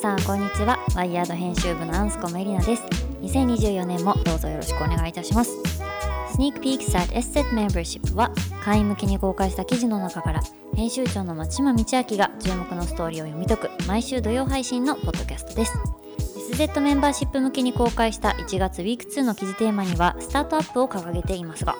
さんこんにちは。ワイヤード編集部のアンスコメリナです。2024年もどうぞよろしくお願いいたします。Sneak Peeks at Esset Membership は会員向けに公開した記事の中から編集長の松島道明が注目のストーリーを読み解く毎週土曜配信のポッドキャストです。SZ メンバーシップ向けに公開した1月ウィーク2の記事テーマにはスタートアップを掲げていますが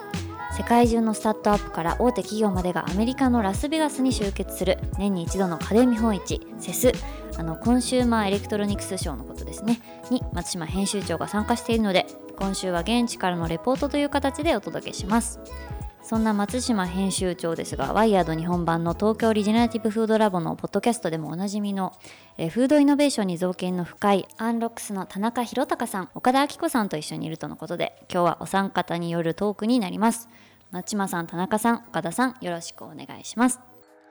世界中のスタートアップから大手企業までがアメリカのラスベガスに集結する年に一度の家電見本市セス。あの Consumer Electronics Show のことですねに松島編集長が参加しているので今週は現地からのレポートという形でお届けしますそんな松島編集長ですが、ワイヤード日本版の東京リジェネラティブフードラボのポッドキャストでもおなじみの、えフードイノベーションに造詣の深いアンロックスの田中宏隆さん、岡田明子さんと一緒にいるとのことで、今日はお三方によるトークになります。松島さん、田中さん、岡田さん、よろしくお願いします。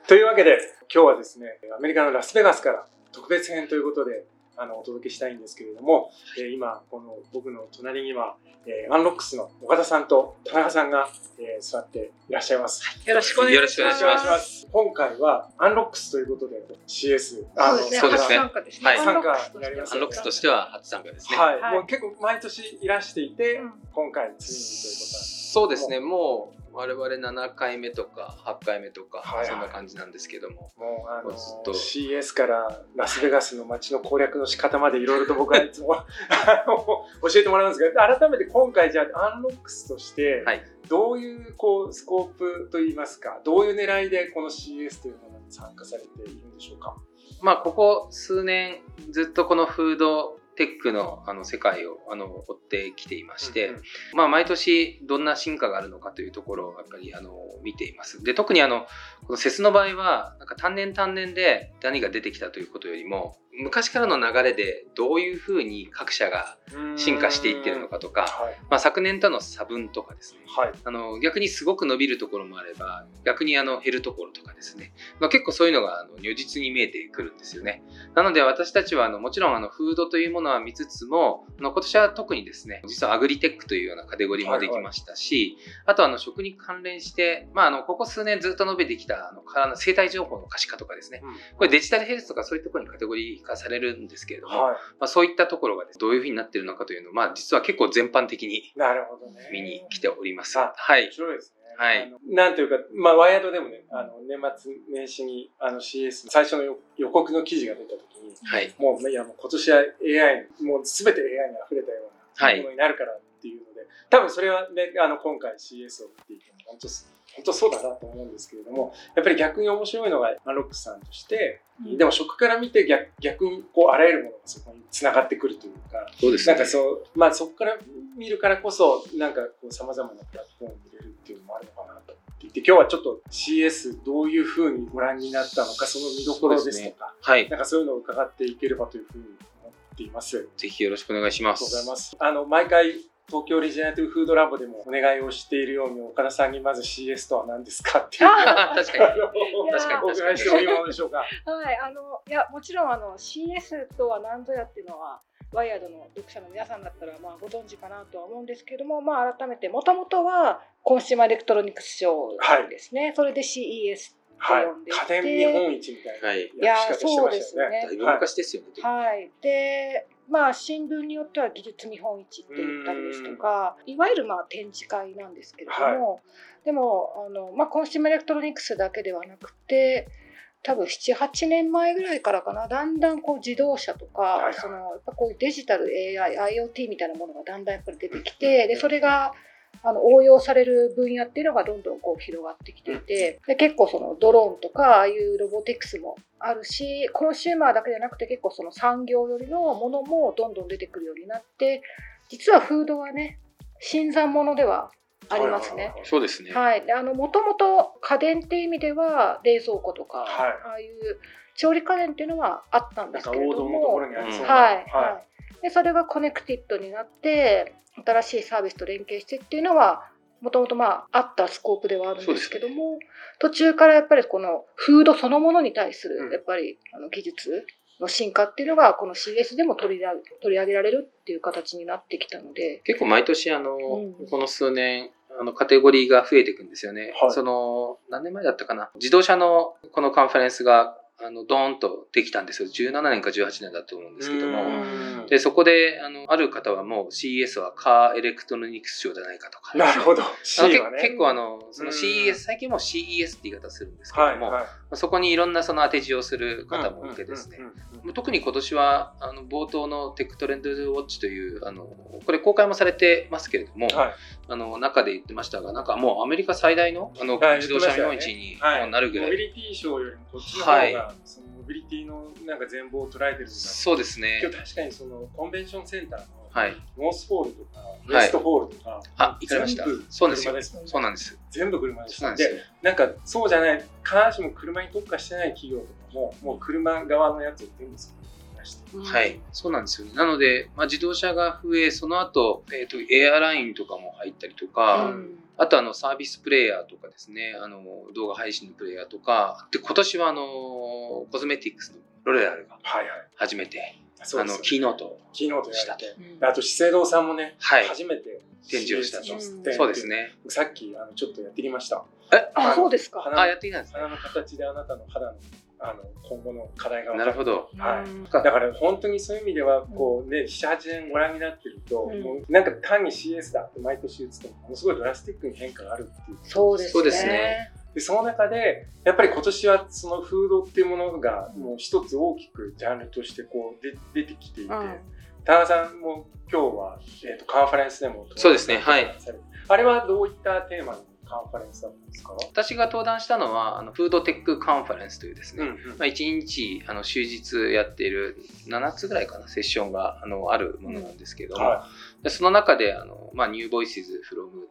というわけで、今日はですね、アメリカのラスベガスから特別編ということで、あのお届けしたいんですけれども、えー、今この僕の隣には、えー、アンロックスの岡田さんと田中さんが、えー、座っていらっしゃいます。よろしくお願いします。ます今回はアンロックスということで CS あのそうですね。参加ですね。はい、参加になります、アンロックスとしては初参加ですね。はい。はい、もう結構毎年いらしていて、うん、今回ついにということ。そうですね。もう我々7回目とか8回目とか、はいはい、そんな感じなんですけども。もうあのずっと。CS からラスベガスの街の攻略の仕方までいろいろと僕はいつも 教えてもらうんですけど改めて今回じゃあアンロックスとしてどういうこうスコープといいますかどういう狙いでこの CS というものに参加されているんでしょうか？まあここ数年ずっとこのフードテックのあの世界をあの追ってきていまして、うんうん、まあ、毎年どんな進化があるのかというところをやっぱりあの見ています。で特にあのこのセスの場合はなんか単年単年で何が出てきたということよりも昔からの流れでどういうふうに各社が進化していってるのかとか、はい、まあ、昨年との差分とかですね、はい、あの逆にすごく伸びるところもあれば逆にあの減るところとかですね、まあ、結構そういうのがあの如実に見えてくるんですよね。なので私たちはあのもちろんあのフードというものは見つつもあの今年は特にですね実はアグリテックというようなカテゴリーもできましたし、はいはい、あとあの食に関連して、まあ、あのここ数年ずっと伸びてきたあの生態情報の可視化とかですね、うん、これデジタルヘルスとかそういうところにカテゴリー化されるんですけれども、はい、まあ、そういったところが、ね、どういうふうになっているのかというのを、まあ、実は結構全般的に見に来ております。はい。面白いですね。はい。なんというか、まあ、ワイヤードでもね、あの、年末年始に、あの CS の最初の予告の記事が出た時に、はい。もう、いや、もう今年は AI、もうすべて AI に溢れたようなものになるからっていうので、はい、多分それはね、あの、今回 CS を見ていても、本当本当そうだなと思うんですけれどもやっぱり逆に面白いのがアンロックさんとして、うん、でも食から見て逆逆にこうあらゆるものがそこにつながってくるというかそうです、ね、なんかそうまあそこから見るからこそなんかこうさまざまなプラットフォームを見れるっていうのもあるのかなと言って今日はちょっと CS どういうふうにご覧になったのかその見どころですとか、ね、はい、なんかそういうのを伺っていければというふうに思っています。ぜひよろしくお願いします。ありがとうございます。あの毎回東京リジェネラティブフードラボでもお願いをしているように岡田さんにまず CS とは何ですかっていう。確かに。確かにお願いしてもいいものでしょうか。はいあのいやもちろんあの CS とは何ぞやっていうのはワイヤードの読者の皆さんだったらまあご存知かなとは思うんですけども、まあ、改めてもともとは Consumer Electronics Show ですね、はい、それで CES はい、家電見本市みたいな、はい、いやそうですね。だいぶ昔ですよね。はい。で、まあ、新聞によっては技術見本市って言ったりですとかいわゆるまあ展示会なんですけれども、はい、でもあの、まあ、 consumer electronics だけではなくて多分78年前ぐらいからかなだんだんこう自動車とか、はいはい、そのやっぱこういうデジタル AIIoT みたいなものがだんだんやっぱり出てきてでそれがあの応用される分野っていうのがどんどんこう広がってきていてで結構そのドローンとかああいうロボティクスもあるしコンシューマーだけじゃなくて結構その産業よりのものもどんどん出てくるようになって実はフードはね新参者ではありますね。そうですね。はい。で、あの、もともと家電っていう意味では、冷蔵庫とか、はい、ああいう調理家電っていうのはあったんですけれども、はい、はい。で、それが connected になって、新しいサービスと連携してっていうのはもともとまああったスコープではあるんですけども、ね、途中からやっぱりこのフードそのものに対するやっぱりあの技術の進化っていうのがこの CS でも取り取り上げられるっていう形になってきたので。結構毎年あの、うん、この数年あのカテゴリーが増えていくんですよね、はい、その何年前だったかな？自動車のこのカンファレンスがあの、ドーンとできたんですよ。17年か18年だと思うんですけども。で、そこで、あの、ある方はもう CES はカーエレクトロニクス賞じゃないかとか。なるほど。C はね、結構あの、その CES、最近も CES って言い方するんですけども、はいはい、そこにいろんなその当て字をする方もいてですね、特に今年は、あの、冒頭のテックトレンドウォッチという、あの、これ公開もされてますけれども、はい、あの、中で言ってましたが、なんかもうアメリカ最大の、あの、自動車見本市になるぐらい。モビリティ賞よりもこっちの方が、はいそのモビリティのなんか全貌を捉えてるんだそうですね。今日確かにそのコンベンションセンターのはい、ノースホールとか、ウェストホールとか、はい、あ、行かれました。そうですよ。そうなんです。全部車です。で、なんかそうじゃない、必ずしも車に特化してない企業とかも、もう車側のやつを全部作はい、そうなんですよね。なので、まあ、自動車が増え、その後、えっ、ー、と、エアラインとかも入ったりとか、うん、あとあのサービスプレイヤーとかですね、あの動画配信のプレイヤーとか、で、今年はあの、コスメティックスのロレアルが初めて、はいはいあの、キーノートキーノートした。あと、資生堂さんもね、はい、初めて展示をしたと。そうですね。さっき、あの、ちょっとやってきました。え？あ、そうですか。あ、やってきたんです鼻の形であなたの肌のあの今後の課題がなるほど、はい、だから本当にそういう意味ではこうね78年ご覧になってると、うん、もうなんか単に CS だって毎年打つとものすごいドラスティックに変化があるっていう。そうですね。でその中でやっぱり今年はそのフードっていうものがもう一つ大きくジャンルとしてこうで出てきていて、うん、田中さんも今日は、えーと、カンファレンスでもそうですね。はい。あれはどういったテーマカンファレンスだったんですか？私が登壇したのはあのフードテックカンファレンスというですね、うんうん、まあ、1日あの終日やっている7つぐらいかなセッションがあのあるものなんですけれども、うんはい、でその中であの、まあ、 new voices from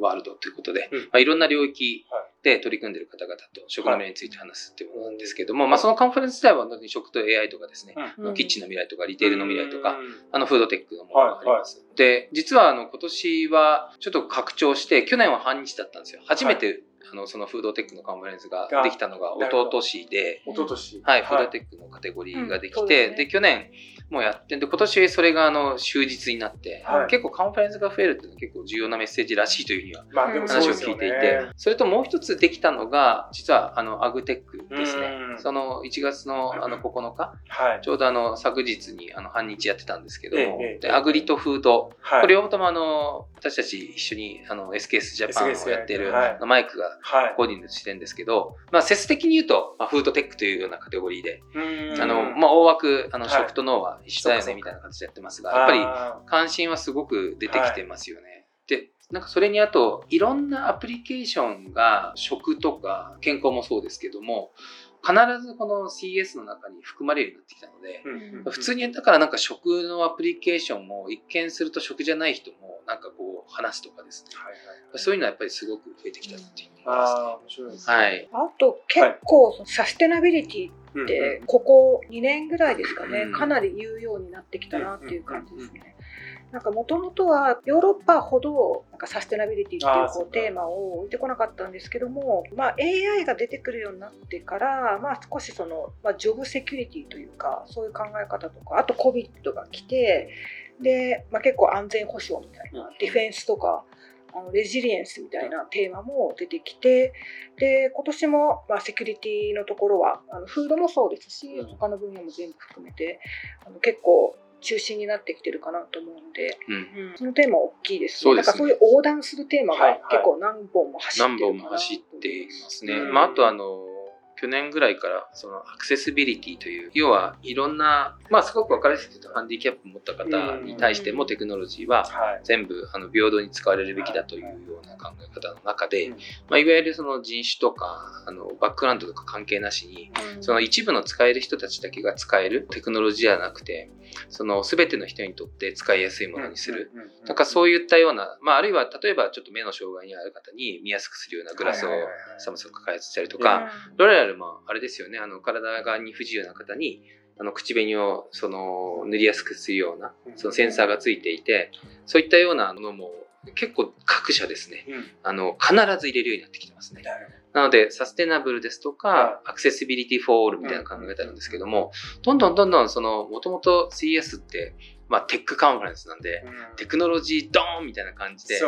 world ということで、うん、まあ、いろんな領域で取り組んでいる方々と食の面について話すっていうものなんですけども、はい、まあ、そのカンファレンス自体は食と AI とかですね、うん、キッチンの未来とかリテールの未来とか、あのフードテックのものがあります。はいはい、で、実はあの今年はちょっと拡張して、去年は半日だったんですよ。初めて、あのそのフードテックのカンファレンスができたのが一昨年で、一昨年。はい、フードテックのカテゴリーができて、で、去年、もうやってで今年それがあの終日になって、はい、結構カンファレンスが増えるっていうのは結構重要なメッセージらしいというふうには話を聞いていて、まあそれともう一つできたのが実はあのアグテックですね。その1月のあの9日、はい、ちょうどあの昨日にあの半日やってたんですけども、でアグリとフード、はい、これ両方ともあの私たち一緒にあの SKS ジャパンをやってい。る、マイクがコーディネートしてるんですけど、まあ、説的に言うと、まあ、フードテックというようなカテゴリーであの、まあ、大枠あの食と脳は一緒だよねみたいな形でやってますが、やっぱり関心はすごく出てきてますよね。で、なんかそれにあと、いろんなアプリケーションが食とか健康もそうですけども、必ずこの CS の中に含まれるようになってきたので、普通にだからなんか食のアプリケーションも一見すると食じゃない人もなんかこう話すとかですね、はいはい、そういうのはやっぱりすごく増えてきたっていうああ面白いですね、はい、あと結構サステナビリティってここ2年ぐらいですかね、かなり言うようになってきたなっていう感じですね。なんかもともとはヨーロッパほどなんかサステナビリティっていうこうテーマを置いてこなかったんですけども、まあ、AI が出てくるようになってから、まあ、少しその、まあ、ジョブセキュリティというかそういう考え方とかあと COVID が来てで、まあ、結構安全保障みたいなディフェンスとかあのレジリエンスみたいなテーマも出てきてで今年も、まあ、セキュリティのところはあのフードもそうですし他の分野も全部含めてあの結構中心になってきてるかなと思うんで、うん、そのテーマ大きいですね。そうですね。そういう横断するテーマが結構何本も走ってる何本も走っていますね。まあ、あとあの去年ぐらいからそのアクセシビリティという要はいろんなまあすごく分かりやすく言うとハンディキャップを持った方に対してもテクノロジーは全部あの平等に使われるべきだというような考え方の中で、まあ、いわゆるその人種とかあのバックグラウンドとか関係なしにその一部の使える人たちだけが使えるテクノロジーじゃなくてその全ての人にとって使いやすいものにする。なんかそういったような、まああるいは例えばちょっと目の障害にある方に見やすくするようなグラスをサムスンが開発したりとか、ルもあれですよね、あの体がに不自由な方にあの口紅をその塗りやすくするようなそのセンサーがついていて、そういったようなのも結構各社ですね、あの必ず入れるようになってきてますね。なので、サステナブルですとか、 accessibility for all みたいな考え方なんですけども、どんどんどんどんその、もともと CES って、まあ、テックカンファレンスなんで、 technology driven みたいな感じで、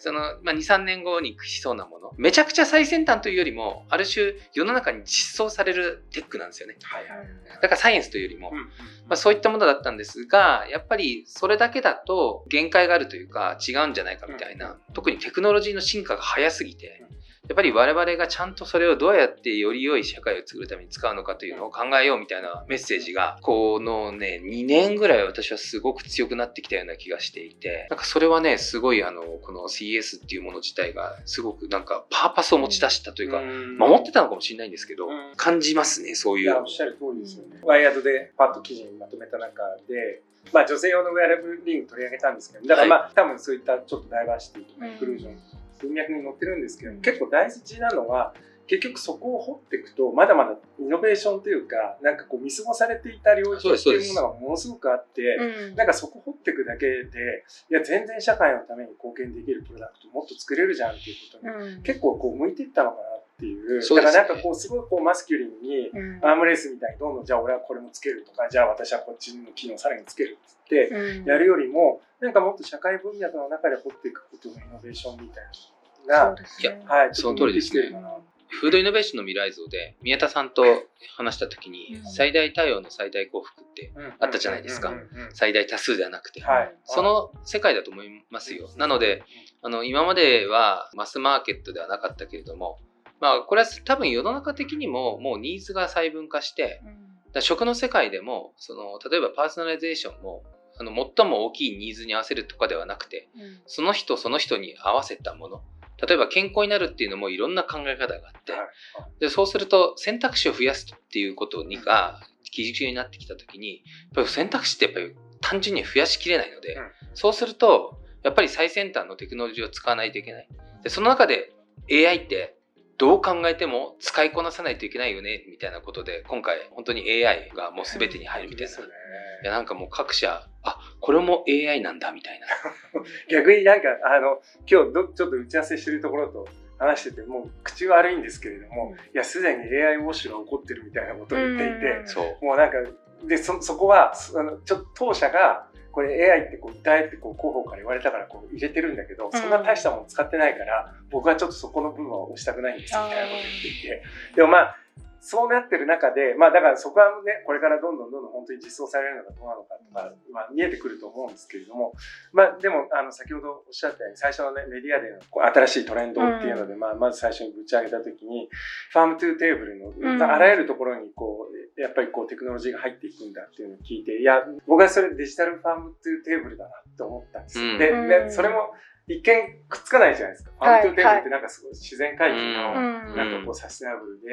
その、まあ、2、3年後にしそうなもの、めちゃくちゃ最先端というよりもある種世の中に実装されるテックなんですよね、はいはい、だからサイエンスというよりも、うん、まあ、そういったものだったんですがやっぱりそれだけだと限界があるというか違うんじゃないかみたいな、特にテクノロジーの進化が早すぎて、やっぱり我々がちゃんとそれをどうやってより良い社会を作るために使うのかというのを考えようみたいなメッセージが、このね、2年ぐらい私はすごく強くなってきたような気がしていて、なんかそれはね、すごいあの、この CS っていうもの自体が、すごくなんかパーパスを持ち出したというか、守ってたのかもしれないんですけど、感じますね、そういう。おっしゃる通りですよね。ワイヤードでパッと記事にまとめた中で、まあ女性用のウェアラブルリング取り上げたんですけど、だからまあ、はい、多分そういったちょっとダイバーシティとかインクルージョン文脈に載ってるんですけど結構大事なのは結局そこを掘っていくとまだまだイノベーションというかなんかこう見過ごされていた領域っていうものがものすごくあって、うん、なんかそこ掘っていくだけでいや全然社会のために貢献できるプロダクトもっと作れるじゃんっていうことに、うん、結構こう向いていったのかなっていう、だからなんかこうすごいこうマスキュリンに、アームレースみたいにどんどんじゃあ俺はこれもつけるとかじゃあ私はこっちの機能さらにつけるっつってやるよりも、なんかもっと社会分野の中で掘っていくことのイノベーションみたいなが、いや、はい、その通りですね。フードイノベーションの未来像で宮田さんと話した時に、最大対応の最大幸福ってあったじゃないですか、最大多数ではなくて、はい、その世界だと思いますよ、なのであの今まではマスマーケットではなかったけれどもまあこれは多分世の中的にももうニーズが細分化して、だ食の世界でもその例えばパーソナライゼーションもあの最も大きいニーズに合わせるとかではなくて、その人その人に合わせたもの。例えば健康になるっていうのもいろんな考え方があって、でそうすると選択肢を増やすっていうことにが基準になってきた時に、やっぱり選択肢ってやっぱり単純に増やしきれないので、そうすると、やっぱり最先端のテクノロジーを使わないといけない。でその中で AI ってどう考えても使いこなさないといけないよねみたいなことで今回本当に AI がもう全てに入るみたいな、いやなんかもう各社あこれも AI なんだみたいな。逆になんかあの今日どちょっと打ち合わせしてるところと話しててもう口悪いんですけれども、うん、いやすでに AI ウォッシュが起こってるみたいなことを言っていて、うもうなんかでそそこはあのちょっと当社がこれ AI ってこう歌えってこう広報から言われたからこう入れてるんだけど、そんな大したもの使ってないから、僕はちょっとそこの部分は押したくないんですみたいなこと言っていて、でもまあ、そうなってる中で、まあだからそこはね、これからどんどんどんどん本当に実装されるのかどうなのかとか、まあ見えてくると思うんですけれども、まあでも、あの、先ほどおっしゃったように、最初のね、メディアでのこう新しいトレンドっていうので、うん、まあまず最初にぶち上げたときに、ファームトゥーテーブルの、あらゆるところにこう、やっぱりこうテクノロジーが入っていくんだっていうのを聞いて、いや、僕はそれデジタルファームトゥーテーブルだなって思ったんですよ。うん、で、で、それも、一見くっつかないじゃないですか。ファームトゥーテーブルってなんかすごい自然回帰の、なんかこうサステナブルで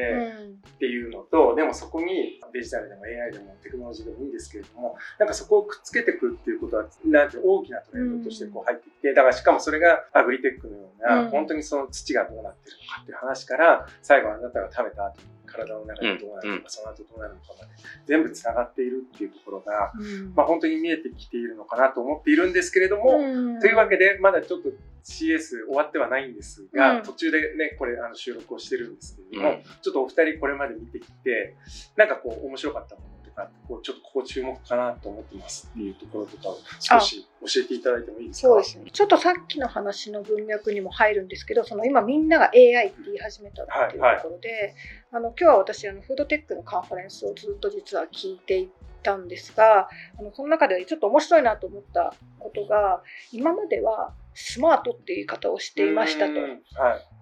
っていうのと、でもそこにデジタルでも AI でもテクノロジーでもいいんですけれども、なんかそこをくっつけてくるっていうことは、なんて大きなトレンドとしてこう入ってきて、だからしかもそれがアグリテックのような、本当にその土がどうなってるのかっていう話から、最後あなたが食べた後に体の中でどうなるのか、その後どうなるのかまで全部つながっているっていうところが、まあ、本当に見えてきているのかなと思っているんですけれども、というわけでまだちょっと CS 終わってはないんですが、途中でねこれあの収録をしてるんですけれども、ちょっとお二人これまで見てきてなんかこう面白かったものかこうちょっとここ注目かなと思ってますっていうところとかを少し教えていただいてもいいですか？そうですね。ちょっとさっきの話の文脈にも入るんですけどその今みんなが AI って言い始めたっていうところで、はいはい、あの今日は私あのフードテックのカンファレンスをずっと実は聞いていたんですがあのその中でちょっと面白いなと思ったことが今まではスマートっていう言い方をしていましたと。は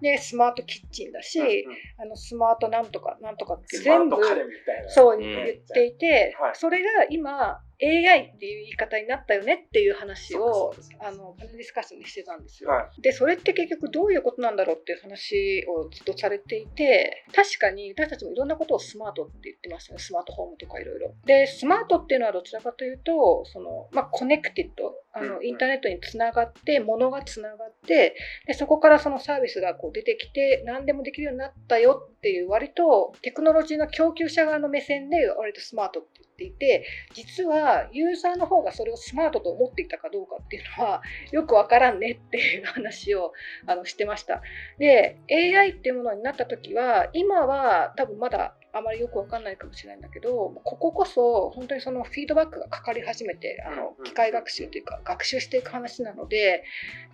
い、で、スマートキッチンだし、うんうん、あのスマートなんとかなんとかって全部そう言っていて、はい、それが今 AI っていう言い方になったよねっていう話をあのパネルディスカッションにしてたんですよ。はい、でそれって結局どういうことなんだろうっていう話をずっとされていて確かに私たちもいろんなことをスマートって言ってますよねスマートホームとかいろいろ。でスマートっていうのはどちらかというとその、まあ、コネクティッドあのインターネットにつながって物がつながってでそこからそのサービスがこう出てきて何でもできるようになったよっていう割とテクノロジーの供給者側の目線で割とスマートって言ってっていて実はユーザーの方がそれをスマートと思っていたかどうかっていうのは よくわからんねっていう話をあのしてました。で AI っていうものになった時は今は多分まだあまりよくわかんないかもしれないんだけどこここそ本当にそのフィードバックがかかり始めてあの機械学習というか学習していく話なので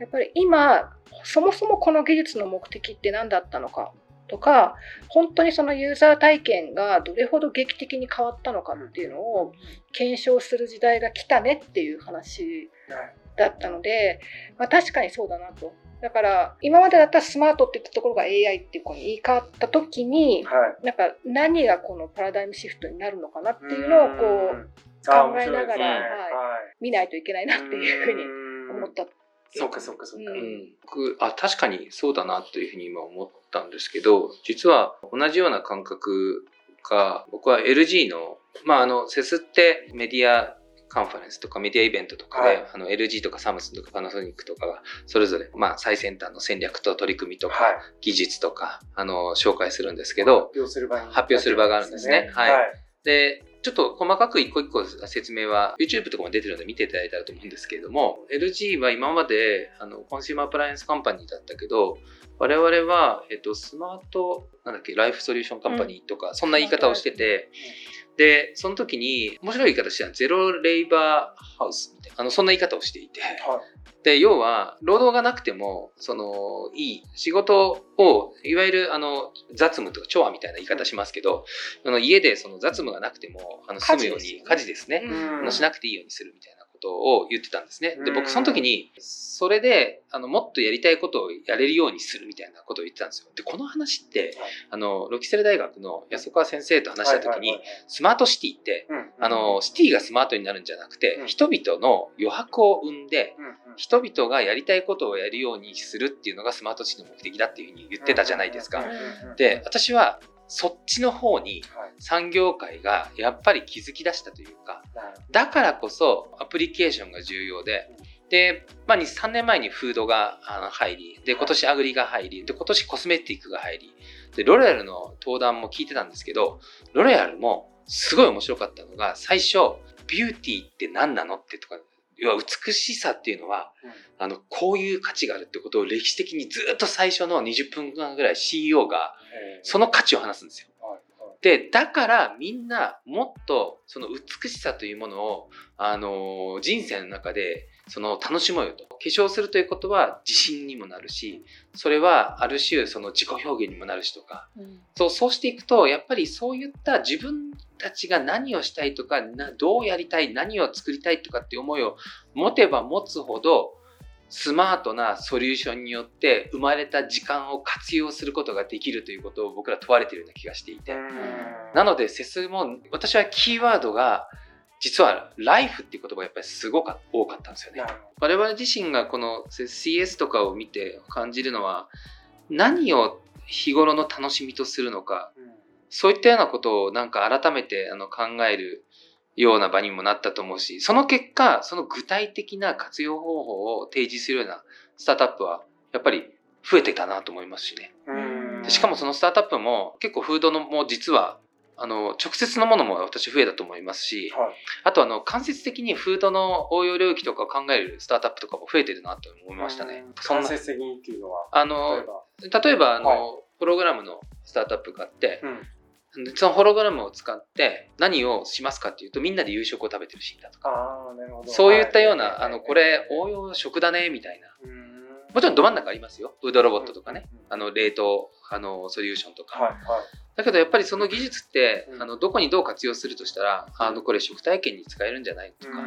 やっぱり今そもそもこの技術の目的って何だったのかとか本当にそのユーザー体験がどれほど劇的に変わったのかっていうのを検証する時代が来たねっていう話だったので、まあ、確かにそうだなと。だから今までだったらスマートって言ったところが AI っていうこに言い換わった時に、はい、なんか何がこのパラダイムシフトになるのかなっていうのをこう考えながら、ね、はい、見ないといけないなっていうふうに思った。そうかそうかそうか。うん、僕あ確かにそうだなというふうに今思ったんですけど実は同じような感覚が僕は LG のまああのセスってメディアカンファレンスとかメディアイベントとかで、はい、あの LG とかサムスンとかパナソニックとかがそれぞれ、まあ、最先端の戦略と取り組みとか、はい、技術とかあの紹介するんですけど発表する場発表する場があるんですね。はい、でちょっと細かく一個一個説明は YouTube とかも出てるので見ていただいたらと思うんですけれども LG は今まであのコンシューマーアプライアンスカンパニーだったけど我々は、えっと、スマートなんだっけライフソリューションカンパニーとか、うん、そんな言い方をしてて、で、その時に、面白い言い方してたゼロレイバーハウスみたいな、あの、そんな言い方をしていて、はい、で、要は、労働がなくても、その、いい仕事を、いわゆる、あの、雑務とか調和みたいな言い方しますけど、あの家でその雑務がなくても、あの、住むように、家事ですね、あのしなくていいようにするみたいな。ことを言ってたんですね。で、僕その時に、それで、あの、もっとやりたいことをやれるようにするみたいなことを言ってたんですよ。で、この話って、あの、ロキセル大学の安岡先生と話した時に、スマートシティって、あの、シティがスマートになるんじゃなくて、人々の余白を生んで、人々がやりたいことをやるようにするっていうのがスマートシティの目的だっていうふうに言ってたじゃないですか。で、私はそっちの方に産業界がやっぱり気づき出したというか、だからこそアプリケーションが重要で、で、まあ、3年前にフードが入り、で、今年アグリが入り、で、今年コスメティックが入り、で、ロレアルの登壇も聞いてたんですけど、ロレアルもすごい面白かったのが、最初、ビューティーって何なのってとか、要は美しさっていうのは、あの、こういう価値があるってことを歴史的にずっと最初の20分間ぐらい CEO がその価値を話すんですよ。で、だからみんなもっとその美しさというものを、あの、人生の中でその楽しもうよと。化粧するということは自信にもなるし、それはある種その自己表現にもなるしとか、うん、そうそうしていくと、やっぱりそういった自分たちが何をしたいとか、などうやりたい、何を作りたいとかって思いを持てば持つほど、スマートなソリューションによって生まれた時間を活用することができるということを僕ら問われているような気がしていて。なので、セスも、私はキーワードが、実はライフっていう言葉がやっぱりすごく多かったんですよね。我々自身がこの CS とかを見て感じるのは、何を日頃の楽しみとするのか、そういったようなことをなんか改めてあの考えるような場にもなったと思うし、その結果、その具体的な活用方法を提示するようなスタートアップは、やっぱり増えてたなと思いますしね。しかもそのスタートアップも結構フードのも実は、あの、直接のものも私増えたと思いますし、はい、あとあの、間接的にフードの応用領域とかを考えるスタートアップとかも増えてるなと思いましたね。間接的にっていうのはあの、例えば、あの、はい、プログラムのスタートアップがあって、うんそのホログラムを使って何をしますかっていうとみんなで夕食を食べてるシーンだとか。そういったような、はい、あのこれ応用食だねみたいなもちろんど真ん中ありますよ。フードロボットとかね、あの冷凍あのソリューションとか、はいはい、だけどやっぱりその技術って、あのどこにどう活用するとしたらあのこれ食体験に使えるんじゃないとか、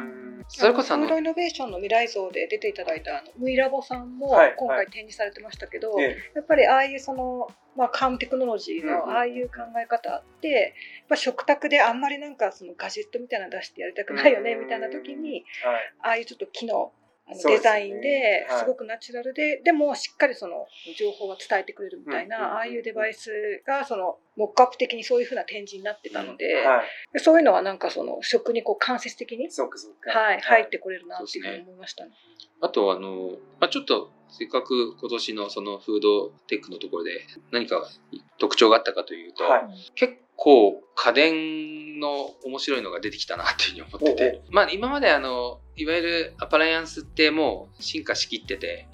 それこそあのフードイノベーションの未来像で出ていただいたあのムイラボさんも今回展示されてましたけど、はいはい、やっぱりああいうそのまあ、カームテクノロジーのああいう考え方って、まあ、食卓であんまりなんかそのガジェットみたいなの出してやりたくないよねみたいな時に、ああいうちょっと機能デザインですごくナチュラルで、でもしっかりその情報は伝えてくれるみたいな、ああいうデバイスがそのモックアップ的にそういうふうな展示になってたので、そういうのはなんかその食にこう間接的にはい、入ってこれるなっていうふうに思いましたね。あとあの、まあ、ちょっとせっかく今年のそのフードテックのところで何か特徴があったかというと、はい、結構家電の面白いのが出てきたなっていうふうに思ってて、まあ今まであの、いわゆるアパライアンスってもう進化しきってて、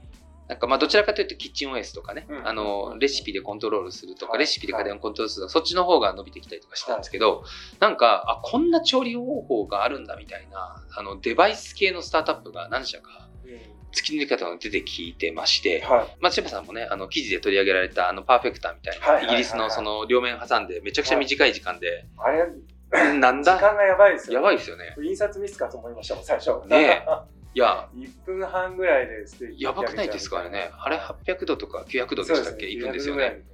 なんかまあどちらかというとキッチン OS とかね、うん、あのレシピでコントロールするとか、はい、レシピで家電をコントロールするとか、そっちの方が伸びてきたりとかしたんですけど、はい、なんかあこんな調理方法があるんだみたいなあのデバイス系のスタートアップが何社か突き抜け方が出てきてまして、はい、松島さんもねあの記事で取り上げられたあのパーフェクターみたいな、はい、イギリスのその両面挟んでめちゃくちゃ短い時間で、あれなんだ。時間がやばいですよ、ね、やばいですよね。印刷ミスかと思いましたもん最初。ね いや。1分半ぐらいでやばくないですかね。あれ800度とか900度でしたっけ、ね、いくんですよね。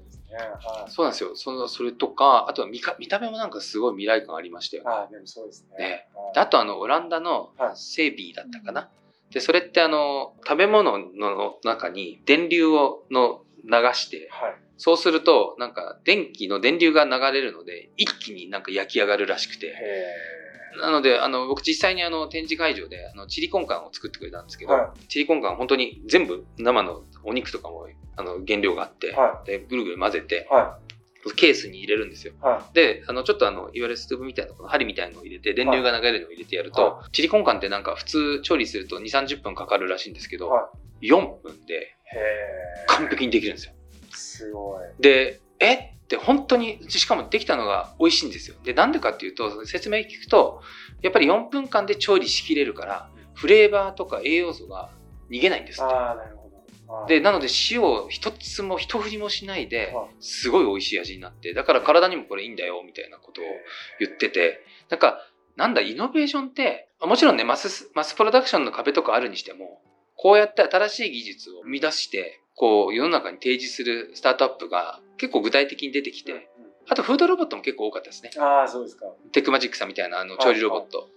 そうなんですよ。そのそれとか、あとは見か見た目もなんかすごい未来感ありましたよね。あでもそうですね。ね。あとあの、オランダのセービーだったかな。で、それってあの、食べ物の中に電流をの流して、はい、そうすると、なんか電気の電流が流れるので、一気になんか焼き上がるらしくて。なので、あの、僕実際にあの、展示会場で、あの、チリコンカンを作ってくれたんですけど、はい、チリコンカン本当に全部生のお肉とかも、あの、原料があって、はい、で、ぐるぐる混ぜて、はい。ケースに入れるんですよ。はい、で、あの、ちょっとあの、いわゆるストーブみたいな、この針みたいなのを入れて、電流が流れるのを入れてやると、はい、チリコンカンってなんか普通調理すると2、30分かかるらしいんですけど、はい、4分で完璧にできるんですよ。すごい。で、え？って本当に、しかもできたのが美味しいんですよ。で、なんでかっていうと、説明聞くと、やっぱり4分間で調理しきれるから、フレーバーとか栄養素が逃げないんですって。ああ、なるほど。で、なので塩を一つも一振りもしないで、すごい美味しい味になって、だから体にもこれいいんだよ、みたいなことを言ってて、なんか、なんだ、イノベーションって、もちろんね、マス、マスプロダクションの壁とかあるにしても、こうやって新しい技術を生み出して、こう、世の中に提示するスタートアップが結構具体的に出てきて、あとフードロボットも結構多かったですね。ああ、そうですか。テックマジックさんみたいなあの調理ロボット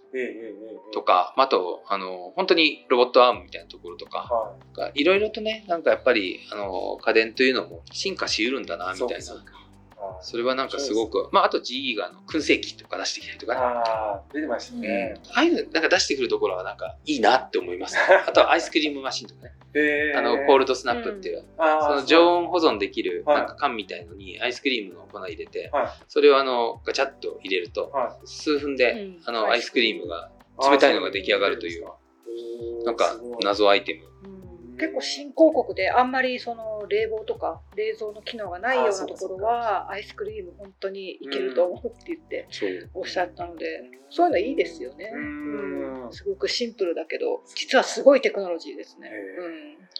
とか、あと、あの、本当にロボットアームみたいなところとか、いろいろとね、なんかやっぱり、あの、家電というのも進化しうるんだな、みたいな。それはなんかすごく、まあ、あと GE があの燻製機とか出してきたりとか。ね。ああ、出てましたね。ああいうのなんか出してくるところはなんかいいなって思います、あとはアイスクリームマシンとかね。あの、コールドスナップっていう、その常温保存できるなんか缶みたいのにアイスクリームの粉入れて、それをあの、ガチャッと入れると、数分であの、アイスクリーム。が冷たいのが出来上がるという、なんか謎アイテム。結構新興国であんまりその冷房とか冷蔵の機能がないようなところはアイスクリーム本当にいけると思うって言っておっしゃったので、そういうのいいですよね、うん、すごくシンプルだけど実はすごいテクノロジーですね、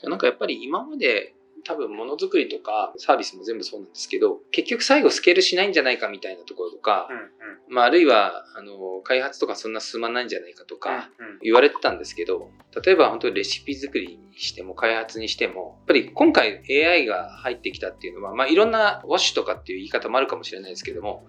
うん、なんかやっぱり今まで多分ものづくりとかサービスも全部そうなんですけど結局最後スケールしないんじゃないかみたいなところとか、うんうん、まあ、あるいはあの開発とかそんな進まないんじゃないかとか言われてたんですけど例えば本当にレシピ作りにしても開発にしてもやっぱり今回 AI が入ってきたっていうのは、まあ、いろんなウォッシュとかっていう言い方もあるかもしれないですけども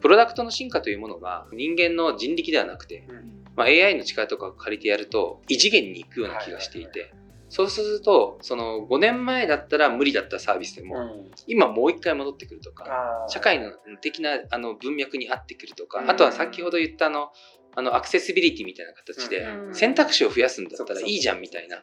プロダクトの進化というものが人間の人力ではなくて、まあ、AI の力とかを借りてやると異次元に行くような気がしていて。はいはいはいそうすると、その5年前だったら無理だったサービスでも、うん、今もう一回戻ってくるとか、社会の的なあの文脈に合ってくるとか、うん、あとは先ほど言ったあの、あのアクセシビリティみたいな形で、選択肢を増やすんだったらいいじゃんみたいな。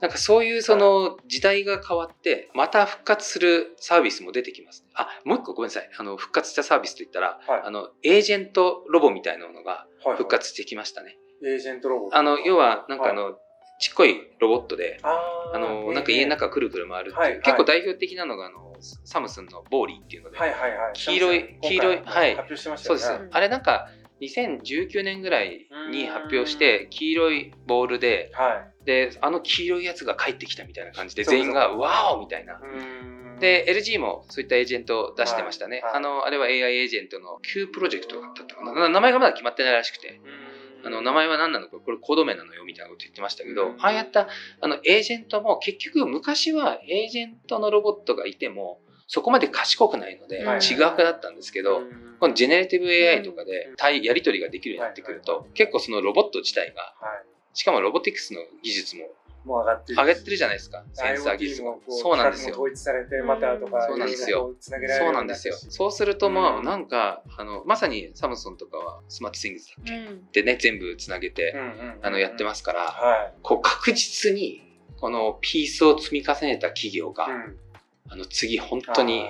なんかそういうその時代が変わって、また復活するサービスも出てきます、ね。あ、もう一個ごめんなさい。あの、復活したサービスといったら、はい、あの、エージェントロボみたいなものが復活してきましたね。はいはい、エージェントロボ。あの、要は、なんかあの、はいちっこいロボットで、あの、なんか家の中くるくる回るっていう、結構代表的なのが、あの、サムスンのボーリーっていうので、黄色い、黄色い、はい、そうです。あれなんか、2019年ぐらいに発表して、黄色いボールで、で、あの黄色いやつが帰ってきたみたいな感じで、全員が、ワオみたいな。で、LG もそういったエージェントを出してましたね。あの、あれは AI エージェントの Q プロジェクトだったかな。名前がまだ決まってないらしくて。あの、名前は何なのか、これコード名なのよ、みたいなこと言ってましたけど、ああやった、あの、エージェントも、結局、昔はエージェントのロボットがいても、そこまで賢くないので、違くだったんですけど、このジェネラティブ AI とかで、やり取りができるようになってくると、結構そのロボット自体が、しかもロボティクスの技術ももう上がってる。上がってるじゃないですか、センサー技術も。そうなんですよ。統一されて、またとか、そうなんですよ。そうなんですよ。そうすると、まあ、なんか、あの、まさにサムソンとかはスマートシングスだっけ、でね、全部つなげて、あの、やってますから、こう、確実に、このピースを積み重ねた企業が、あの次本当に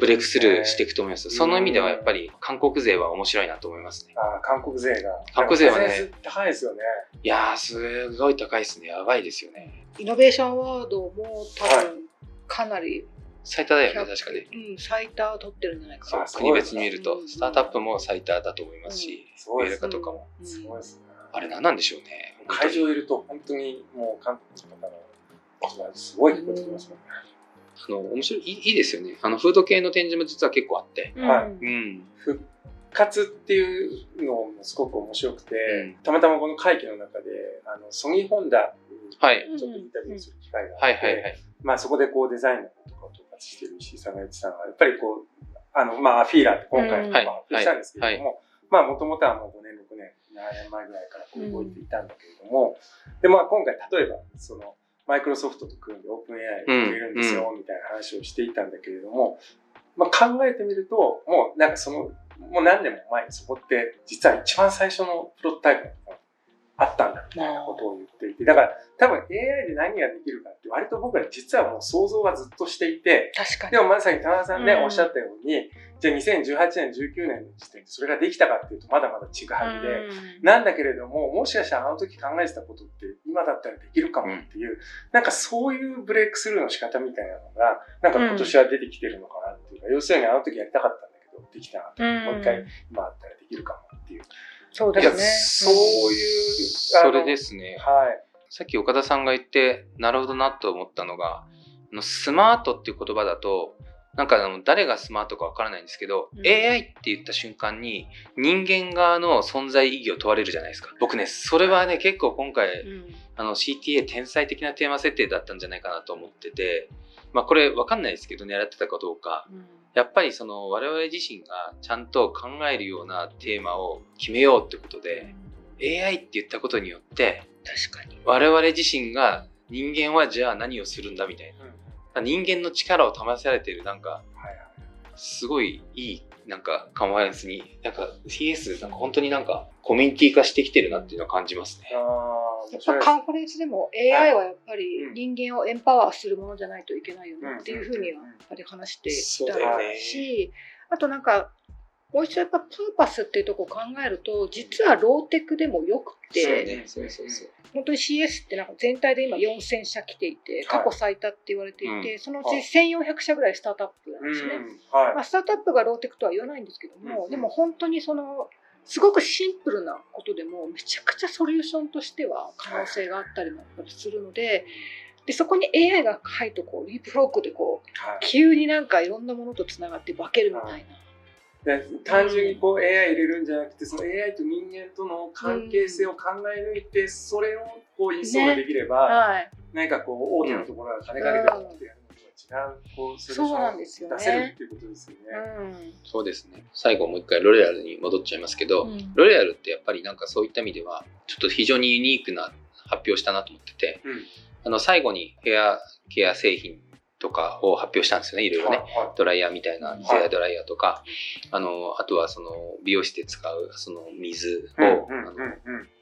ブレイクスルーしていくと思います。その意味ではやっぱり韓国勢は面白いなと思いますね。あ韓国勢が。韓国勢はね、高いですよね。いやー、すごい高いですね。やばいですよね。イノベーションアワードも多分かなり、最多だよね、確かに。うん、最多取ってるんじゃないかな。国別に見ると、スタートアップも最多だと思いますし、ウェルカとかも。すごいですね。あれ何なんでしょうね。会場いると本当にもう韓国の方のすごいこと言ますもんね。あの面白いいいですよね。あのフード系の展示も実は結構あって。はい。うん。復活っていうのもすごく面白くて、うん、たまたまこの会議の中で、あのソニーホンダにちょっとインタビューする機会があって、そこでこうデザインのこととかを統括してる石井さんが。言ってたのは、やっぱりこう、あの、まあフィーラーって今回も発表したんですけれども、まあもともとはもう5年、6年、7年前ぐらいからこう動いていたんだけれども、で、まあ今回例えば、その、マイクロソフトと組んでオープン AI を入れるんですよ、みたいな話をしていたんだけれども、まあ、考えてみると、もうなんかその、もう何年も前にそこって実は一番最初のプロトタイプがあったんだみたいなことを言っていて、だから多分 AI で何ができるかって割と僕ら実はもう想像はずっとしていて、確かに。でもまさに田中さんね、おっしゃったように、じゃあ2018年、19年の時点でそれができたかっていうとまだまだちぐはぐで、なんだけれども、もしかしたらあの時考えてたことって今だったらできるかもっていう、なんかそういうブレイクスルーの仕方みたいなのが、なんか今年は出てきてるのかなっていうか、要するにあの時やりたかったんだけど、できたなと。もう一回今あったらできるかもっていう。そうですね。そういう、それですね。はい。さっき岡田さんが言って、なるほどなと思ったのが、スマートっていう言葉だと、なんかあの誰がスマートかわからないんですけど、うん、AI って言った瞬間に人間側の存在意義を問われるじゃないですか。僕ね、それはね、結構今回、うん、あの CTA 天才的なテーマ設定だったんじゃないかなと思ってて、まあこれわかんないですけど、狙ってたかどうか。うん、やっぱりその我々自身がちゃんと考えるようなテーマを決めようってことで、AI って言ったことによって、確かに。我々自身が人間はじゃあ何をするんだみたいな。人間の力を試されてるなんか、すごいいいなんかカンファレンスになんか CS なんか本当になんかコミュニティ化してきてるなっていうのを感じますね。やっぱカンファレンスでも AI はやっぱり人間をエンパワーするものじゃないといけないよねっていうふうにはやっぱり話していたし、あとなんかもう一度やっぱパーパスっていうとこを考えると実はローテクでもよくて、そうそうそう本当に CS ってなんか全体で今4000社来ていて過去最多って言われていて、はい、そのうち1400社ぐらいスタートアップなんですね、はい、まあ、スタートアップがローテクとは言わないんですけども、でも本当にそのすごくシンプルなことでもめちゃくちゃソリューションとしては可能性があったりもするので。でそこに AI が入るとこうリープフロッグでこう、急になんかいろんなものとつながって化けるみたいな、で単純にこう AI 入れるんじゃなくてその AI と人間との関係性を考え抜いてそれをこうインストールできれば、ねはい、何かこう大手のところが金が出たってやるのとは違うこうソリューションを出せるっていうことですよね。そうですね。最後もう一回ロレアルに戻っちゃいますけど、うん、ロレアルってやっぱりなんかそういった意味ではちょっと非常にユニークな発表したなと思ってて、うん、あの最後にヘアケア製品とかを発表したんですよね、いろいろね。はいはい、ドライヤーみたいな、ゼアドライヤーとか、あの、あとはその、美容室で使う、その水を、あの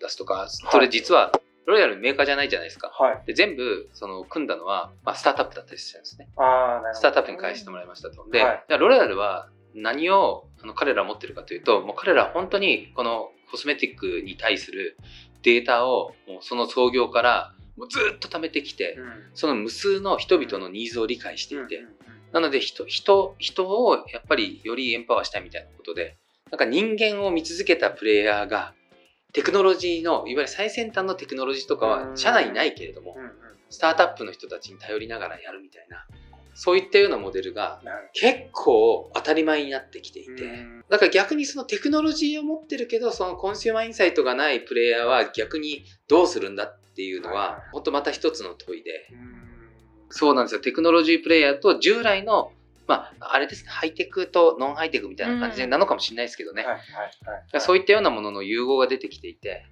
出すとか、それ実は、ロイヤルメーカーじゃないじゃないですか。はい、で全部、その、組んだのは、まあ、スタートアップだったりしたんですね。あスタートアップに返してもらいましたと。で、はい、ロイヤルは何をあの彼ら持ってるかというと、もう彼らは本当にこのコスメティックに対するデータを、もうその創業からもうずっと貯めてきて、その無数の人々のニーズを理解していて、なので人人人をやっぱりよりエンパワーしたいみたいなことでなんか人間を見続けたプレイヤーがテクノロジーのいわゆる最先端のテクノロジーとかは社内にないけれども、スタートアップの人たちに頼りながらやるみたいなそういったようなモデルが結構当たり前になってきていて、だから逆にそのテクノロジーを持ってるけど、そのコンシューマーインサイトがないプレイヤーは逆にどうするんだっていうのは、本当また一つの問いで、そうなんですよ。テクノロジープレイヤーと従来のまあ、あれですね、ハイテクとノンハイテクみたいな感じなのかもしれないですけどね。そういったようなものの融合が出てきていて、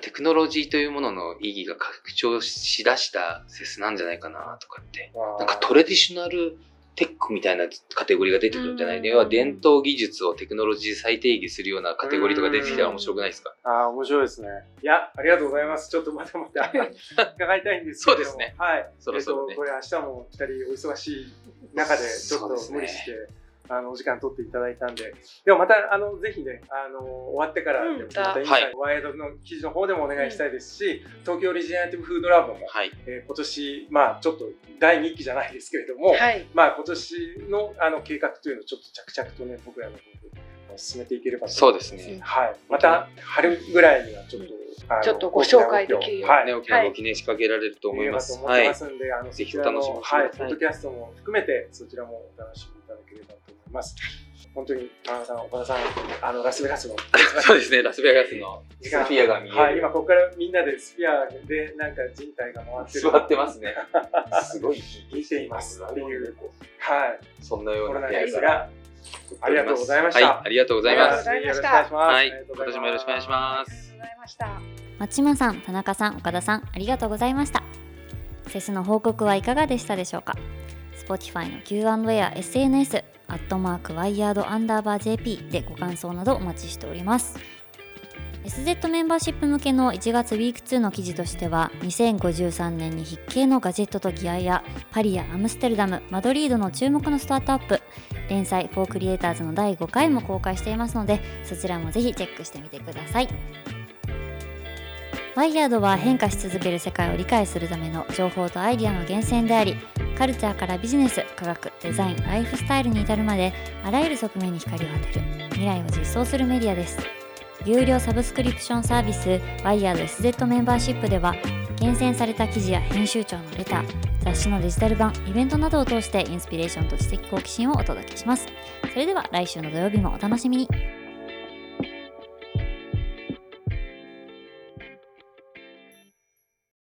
テクノロジーというものの意義が拡張しだした説なんじゃないかなとかって。なんかトレディショナルテックみたいなカテゴリーが出てくるんじゃない、うん、要は伝統技術をテクノロジー再定義するようなカテゴリーとか出てきたら面白くないですか、ああ、面白いですね。いや、ありがとうございます。ちょっとまたまた 伺いたいんですけどそうですね。はい。そろそろ、ね、えっと、これ明日も二人お忙しい中で、ちょっと無理して、あのお時間取っていただいたんで、でもまたあのぜひねあの終わってからでもまたインサイワイドの記事の方でもお願いしたいですし、東京リジナリティブフードラボも、はい。えー、今年まあちょっと第2期じゃないですけれども、はい、まあ今年のあの計画というのをちょっと着々とね僕らの方で進めていければそうですね。はい。また春ぐらいにはちょっと、ちょっとご紹介できるよはい、大きなご記念仕掛けられると思います。はい。ますんで、あのぜひお楽しみはい。ポッドキャストも含めてそちらもお楽しみいただければます。本当に田中さん、岡田さん、あのラスベガスの そうですね、ラスベガスのスフィアが見える。はい、今ここからみんなでスフィアでなんか人体が回ってる。座ってますね。すごい見ていますっていう、はい、そんなような部屋が。ありがとうございました。はい、ありがとうございます。よろしくお願いします。はい、今年もよろしくお願いします。松島さん、田中さん、岡田さん、ありがとうございました。セスの報告はいかがでしたでしょうか Spotify の Q&A や SNS アットマークワイヤードアンダーバー JP でご感想などお待ちしております。SZ メンバーシップ向けの1月ウィーク2の記事としては2053年に筆形のガジェットとギアやパリやアムステルダムマドリードの注目のスタートアップ連載フォークリエイターズの第5回も公開していますのでそちらもぜひチェックしてみてください。ワイヤードは変化し続ける世界を理解するための情報とアイディアの源泉でありカルチャーからビジネス科学デザインライフスタイルに至るまであらゆる側面に光を当てる。未来を実装するメディアです。有料サブスクリプションサービスワイヤード SZ メンバーシップでは厳選された記事や編集長のレター雑誌のデジタル版イベントなどを通してインスピレーションと知的好奇心をお届けします。それでは来週の土曜日もお楽しみに。